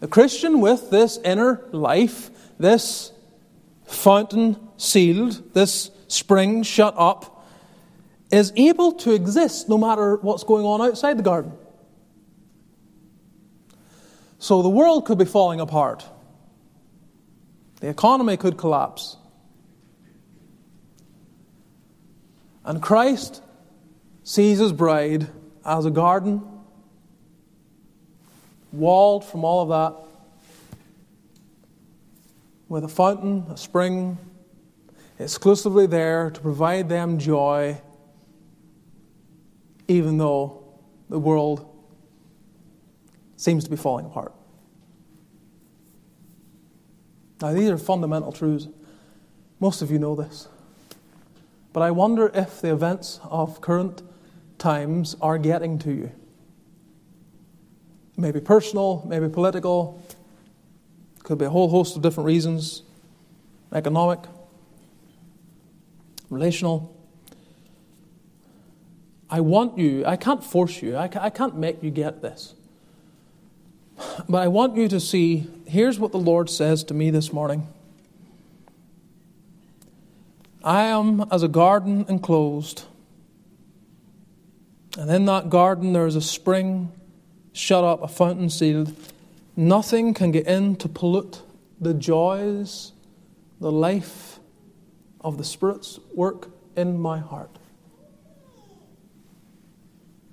The Christian with this inner life, this fountain sealed, this spring shut up, is able to exist no matter what's going on outside the garden. So the world could be falling apart. The economy could collapse. And Christ sees his bride as a garden, walled from all of that, with a fountain, a spring, exclusively there to provide them joy, even though the world seems to be falling apart. Now, these are fundamental truths. Most of you know this. But I wonder if the events of current times are getting to you. Maybe personal, maybe political, could be a whole host of different reasons economic, relational. I want you, I can't force you, I can't make you get this. But I want you to see here's what the Lord says to me this morning. I am as a garden enclosed, and in that garden there is a spring shut up, a fountain sealed. Nothing can get in to pollute the joys, the life of the Spirit's work in my heart.